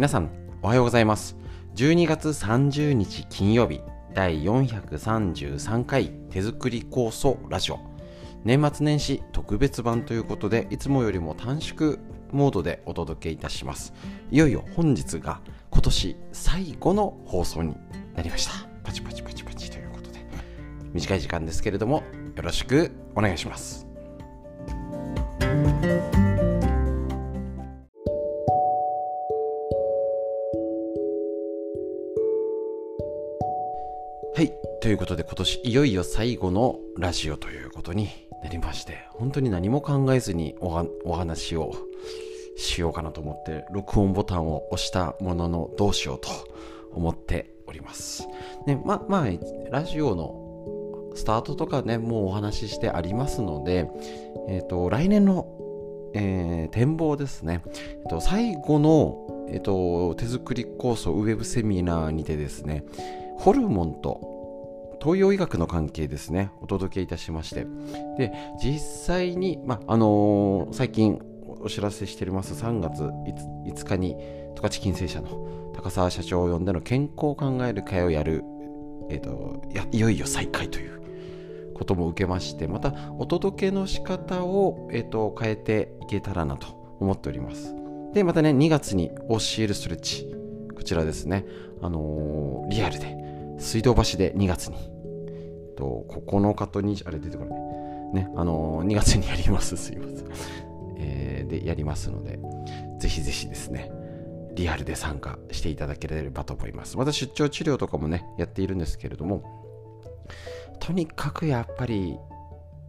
皆さんおはようございます。12月30日金曜日第433回手作り構想ラジオ。年末年始特別版ということでいつもよりも短縮モードでお届けいたします。いよいよ本日が今年最後の放送になりました。パチパチパチパチということで短い時間ですけれどもよろしくお願いします。ということで今年いよいよ最後のラジオということになりまして本当に何も考えずにお話をしようかなと思って録音ボタンを押したもののどうしようと思っております。ね、ま、まあ、ラジオのスタートとかね、もうお話ししてありますので、えっ、ー、と、来年の、えー、展望ですね。えっ、ー、と、最後の、えっ、と、手作り構想ウェブセミナーにてですね、ホルモンと東洋医学の関係ですね、お届けいたしまして。で、実際に、まあ、のー、最近お知らせしております。3月 5, 日に十勝金星社の高澤社長を呼んでの健康を考える会をやる、えーと、やいよいよ再開ということも受けましてまたお届けの仕方を、えーと、変えていけたらなと思っております。でまたね2月に OCL ストレッチこちらですね。あのー、リアルで水道橋で2月にと9日と20あれ出てこないねあのー、2月にやりますすいませんえー、でやりますので、ぜひぜひですね、リアルで参加していただければと思います。また出張治療とかもね、やっているんですけれども、とにかくやっぱり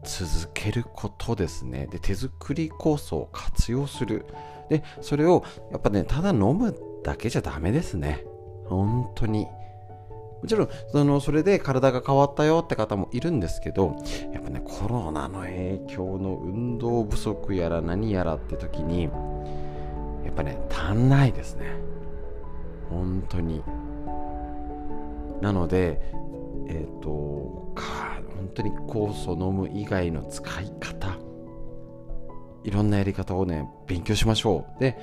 続けることですね。で、手作り酵素を活用する。で、それをやっぱね、ただ飲むだけじゃダメですね。本当に。もちろんそのそれで体が変わったよって方もいるんですけどやっぱねコロナの影響の運動不足やら何やらって時にやっぱね足んないですね。本当に。なのでえっ、ー、とか本当に酵素飲む以外の使い方いろんなやり方をね勉強しましょう。で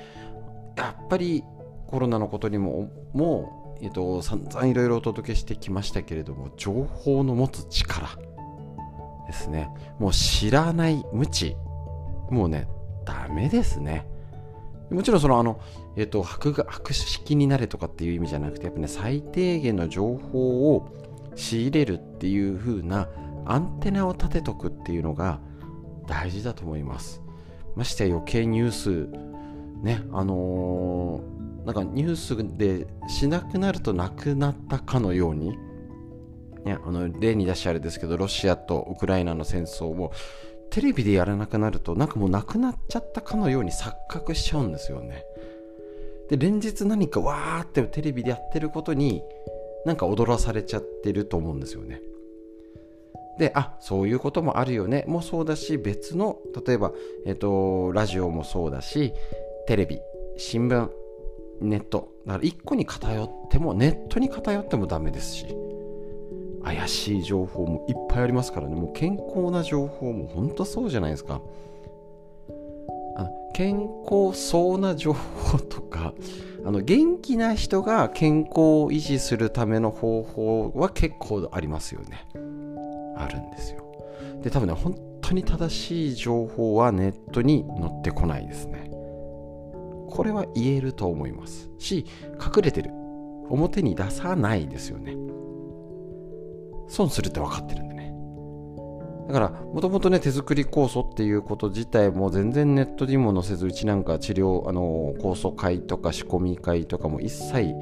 やっぱりコロナのことにももうえっと、散々いろいろお届けしてきましたけれども、情報の持つ力ですね。もう知らない無知。もうね、ダメですね。もちろんそのあの、えっと、白が白式になれとかっていう意味じゃなくて、やっぱね、最低限の情報を仕入れるっていう風なアンテナを立てとくっていうのが大事だと思います。まして余計ニュース、ね、あのなんかニュースでしなくなるとなくなったかのように、ね、あの例に出してあれですけどロシアとウクライナの戦争をテレビでやらなくなるとなんかもうなくなっちゃったかのように錯覚しちゃうんですよね。で連日何かわーってテレビでやってることになんか踊らされちゃってると思うんですよね。であそういうこともあるよね。もそうだし別の例えば、えっと、ラジオもそうだしテレビ新聞ネット。だから1個に偏ってもネットに偏ってもダメですし怪しい情報もいっぱいありますからね。もう健康な情報も本当そうじゃないですか。あの健康そうな情報とかあの元気な人が健康を維持するための方法は結構ありますよね。あるんですよ。で多分ね本当に正しい情報はネットに載ってこないですね。これは言えると思います。し隠れてる。表に出さないですよね。損するって分かってるんでね。だからもともとね手作り酵素っていうこと自体も全然ネットにも載せずうちなんか治療あの酵素会とか仕込み会とかも一切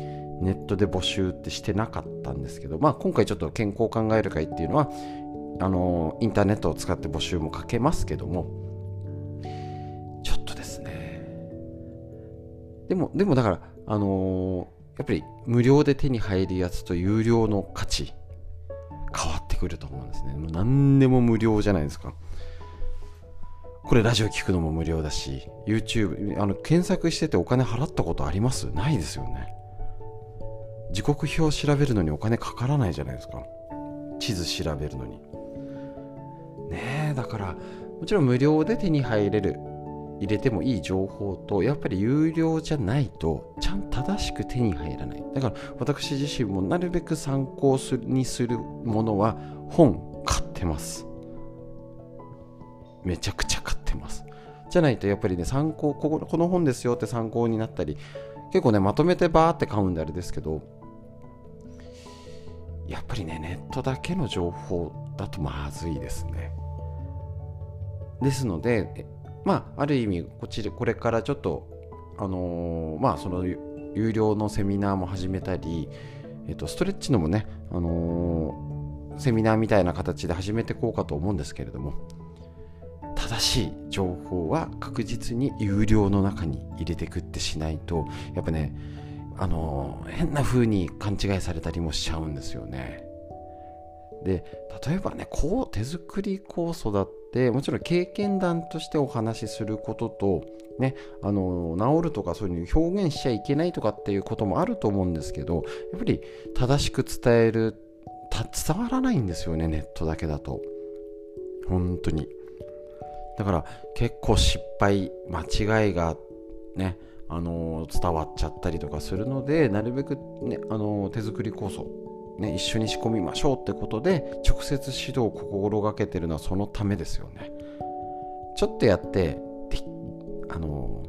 ネットで募集ってしてなかったんですけどまあ今回ちょっと健康を考える会っていうのはあのインターネットを使って募集もかけますけどもでも、でもだから、あのー、やっぱり無料で手に入るやつと有料の価値、変わってくると思うんですね。もう何でも無料じゃないですか。これラジオ聞くのも無料だし、YouTube、あの、検索しててお金払ったことあります？ないですよね。時刻表調べるのにお金かからないじゃないですか。地図調べるのに。ねえ、だから、もちろん無料で手に入れる入れてもいい情報とやっぱり有料じゃないとちゃんと正しく手に入らない。だから私自身もなるべく参考にするものは本買ってます。めちゃくちゃ買ってます。じゃないとやっぱりね参考こここの本ですよって参考になったり結構ねまとめてバーって買うんであれですけどやっぱりねネットだけの情報だとまずいですね。ですのでまあある意味こっちでこれからちょっとあのー、まあその有料のセミナーも始めたり、えっと、ストレッチのもね、あのー、セミナーみたいな形で始めていこうかと思うんですけれども正しい情報は確実に有料の中に入れてくってしないとやっぱねあの変な風に勘違いされたりもしちゃうんですよね。で例えばねこう手作り酵素だってもちろん経験談としてお話しすることとねあの治るとかそういうの表現しちゃいけないとかっていうこともあると思うんですけどやっぱり正しく伝える伝わらないんですよねネットだけだと。本当に。だから結構失敗間違いがねあの伝わっちゃったりとかするのでなるべく、ね、あの手作り酵素、ね、一緒に仕込みましょうってことで直接指導を心がけてるのはそのためですよね。ちょっとやってあの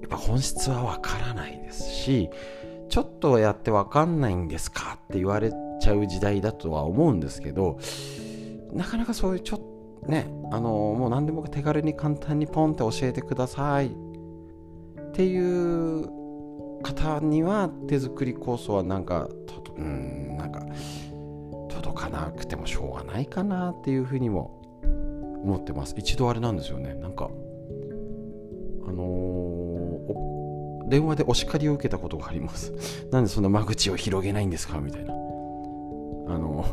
やっぱ本質はわからないですしちょっとやってわかんないんですかって言われちゃう時代だとは思うんですけどなかなかそういうちょっとね、あのもう何でも手軽に簡単にポンって教えてくださいっていう方には手作り構想はなんかうんなんか届かなくてもしょうがないかなっていうふうにも思ってます。一度あれなんですよね。なんかあのー、電話でお叱りを受けたことがあります。なんでそんな間口を広げないんですかみたいな。あの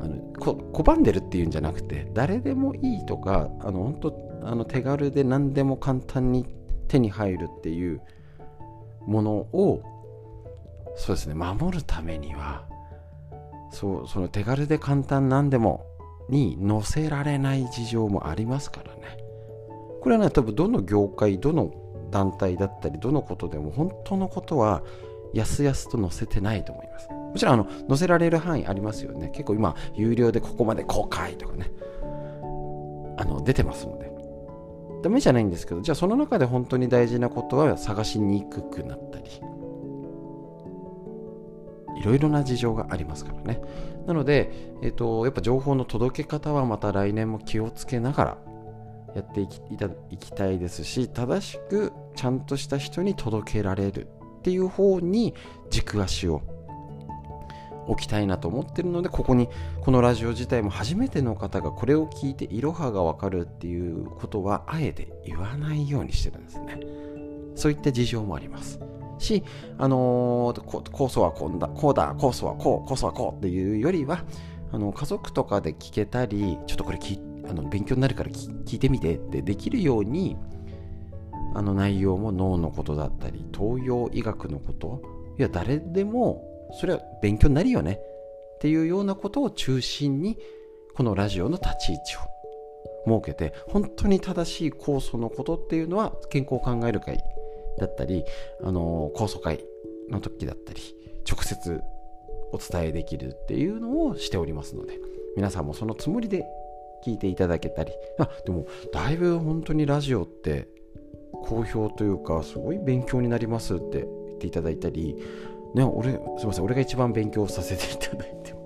あの拒んでるっていうんじゃなくて誰でもいいとかあの本当あの手軽で何でも簡単に手に入るっていうものをそうですね。守るためにはそうその手軽で簡単何でもに載せられない事情もありますからね。これはね多分どの業界どの団体だったりどのことでも本当のことはやすやすと載せてないと思います。もちろんあの載せられる範囲ありますよね。結構今有料でここまで公開とかね。あの出てますので。ダメじゃないんですけどじゃあその中で本当に大事なことは探しにくくなった。りいろいろな事情がありますからね。なので、えーと、やっぱ情報の届け方はまた来年も気をつけながらやっていきいきたいですし正しくちゃんとした人に届けられるっていう方に軸足を置きたいなと思ってるのでここにこのラジオ自体も初めての方がこれを聞いていろはがわかるっていうことはあえて言わないようにしてるんですね。そういった事情もあります。し、あのー、酵素はこうだ、こうだ、酵素はこう、酵素はこうっていうよりは、あの家族とかで聞けたり、ちょっとこれあの勉強になるから聞いてみてってできるように、あの内容も脳のことだったり東洋医学のこといや誰でもそれは勉強になるよねっていうようなことを中心にこのラジオの立ち位置を設けて本当に正しい酵素のことっていうのは健康を考える会だったりあの酵素会の時だったり直接お伝えできるっていうのをしておりますので皆さんもそのつもりで聞いていただけたりあでもだいぶ本当にラジオって好評というかすごい勉強になりますって言っていただいたりね俺すみません俺が一番勉強させていただいてや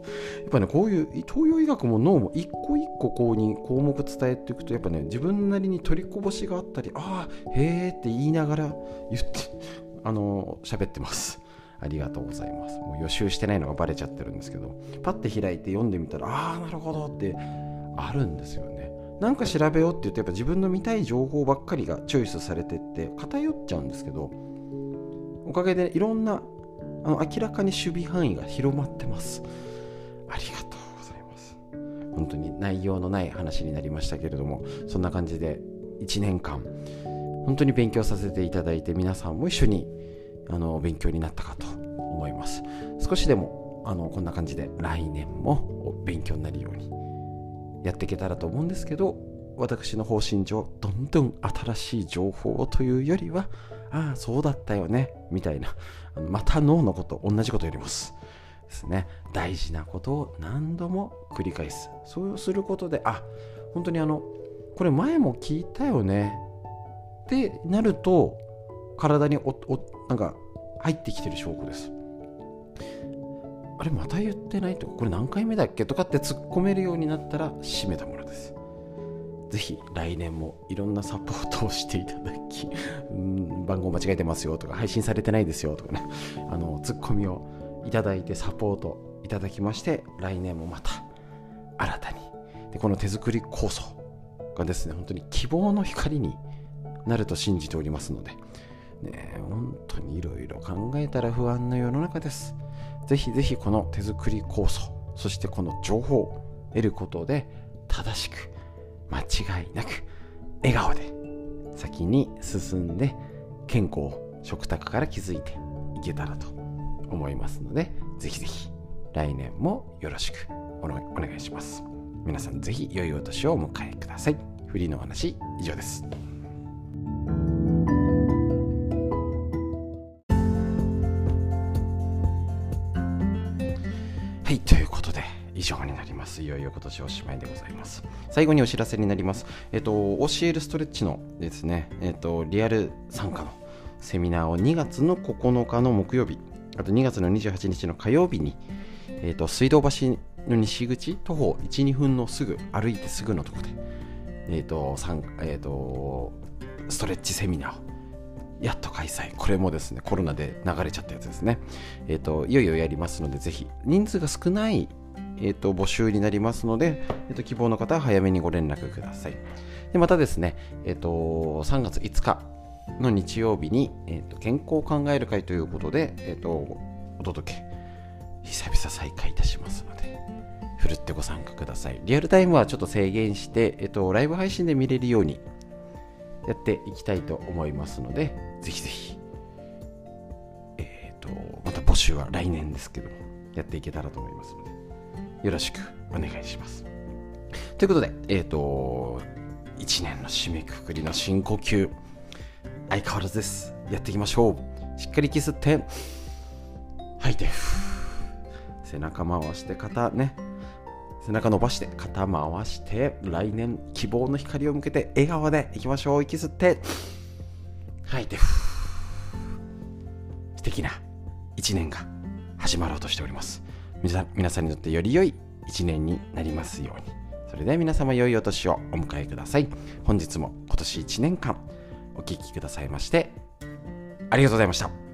っぱねこういう東洋医学も脳も一個一個こうに項目伝えていくとやっぱね自分なりに取りこぼしがあったりああへえって言いながら言って あの喋ってますありがとうございます。もう予習してないのがバレちゃってるんですけど、パッて開いて読んでみたら、ああ、なるほどってあるんですよね。なんか調べようって言ってやっぱ自分の見たい情報ばっかりがチョイスされてって偏っちゃうんですけどおかげでいろんなあの明らかに守備範囲が広まってますありがとうございます。本当に内容のない話になりましたけれどもそんな感じで1年間本当に勉強させていただいて皆さんも一緒にあの勉強になったかと思います。少しでもあのこんな感じで来年も勉強になるようにやっていけたらと思うんですけど私の方針上どんどん新しい情報をというよりはああそうだったよねみたいなまた脳のこと同じことやります。ですね。大事なことを何度も繰り返す。そうすることであ本当にあのこれ前も聞いたよね。ってなると体におおなんか入ってきてる証拠です。あれまた言ってないとかこれ何回目だっけとかって突っ込めるようになったら閉めたものです。ぜひ来年もいろんなサポートをしていただきうん番号間違えてますよとか配信されてないですよとかね。あのツッコミをいただいてサポートいただきまして来年もまた新たに。でこの手作り構想がですね本当に希望の光になると信じておりますので、ね、本当にいろいろ考えたら不安な世の中です。ぜひぜひこの手作り構想そしてこの情報を得ることで正しく間違いなく笑顔で先に進んで健康食卓から築いていけたらと思いますのでぜひぜひ来年もよろしくお願いします。皆さんぜひ良いお年をお迎えください。フリーのお話以上です。はいということで以上になります。いよいよ今年おしまいでございます。最後にお知らせになります。えっと教えるストレッチのですねえっとリアル参加のセミナーを2月の9日の木曜日あと2月の28日の火曜日に、えっと水道橋の西口徒歩12分のすぐ歩いてすぐのとこでえっ、とえっ、とストレッチセミナーをやっと開催。これもですね、コロナで流れちゃったやつですね。え、ー、と、いよいよやりますので、ぜひ、人数が少ない、え、ー、と、募集になりますので、え、ー、と、希望の方は早めにご連絡ください。で、またですね、えっ、と、3月5日の日曜日に、えっ、と、健康を考える会ということで、えっ、と、お届け、久々再開いたしますので、ふるってご参加ください。リアルタイムはちょっと制限して、えっ、と、ライブ配信で見れるように、やっていきたいと思いますので、ぜひぜひ、えっ、ー、と、また募集は来年ですけども、やっていけたらと思いますので、よろしくお願いします。ということで、えっ、ー、と、1年の締めくくりの深呼吸、相変わらずです。やっていきましょう。しっかり息吸って、吐いて、背中回して肩ね、背中伸ばして肩回して来年希望の光を向けて笑顔でいきましょう。息吸って。吐いて。素敵な一年が始まろうとしております。皆さんにとってより良い一年になりますように。それでは皆様良いお年をお迎えください。本日も今年1年間お聴きくださいましてありがとうございました。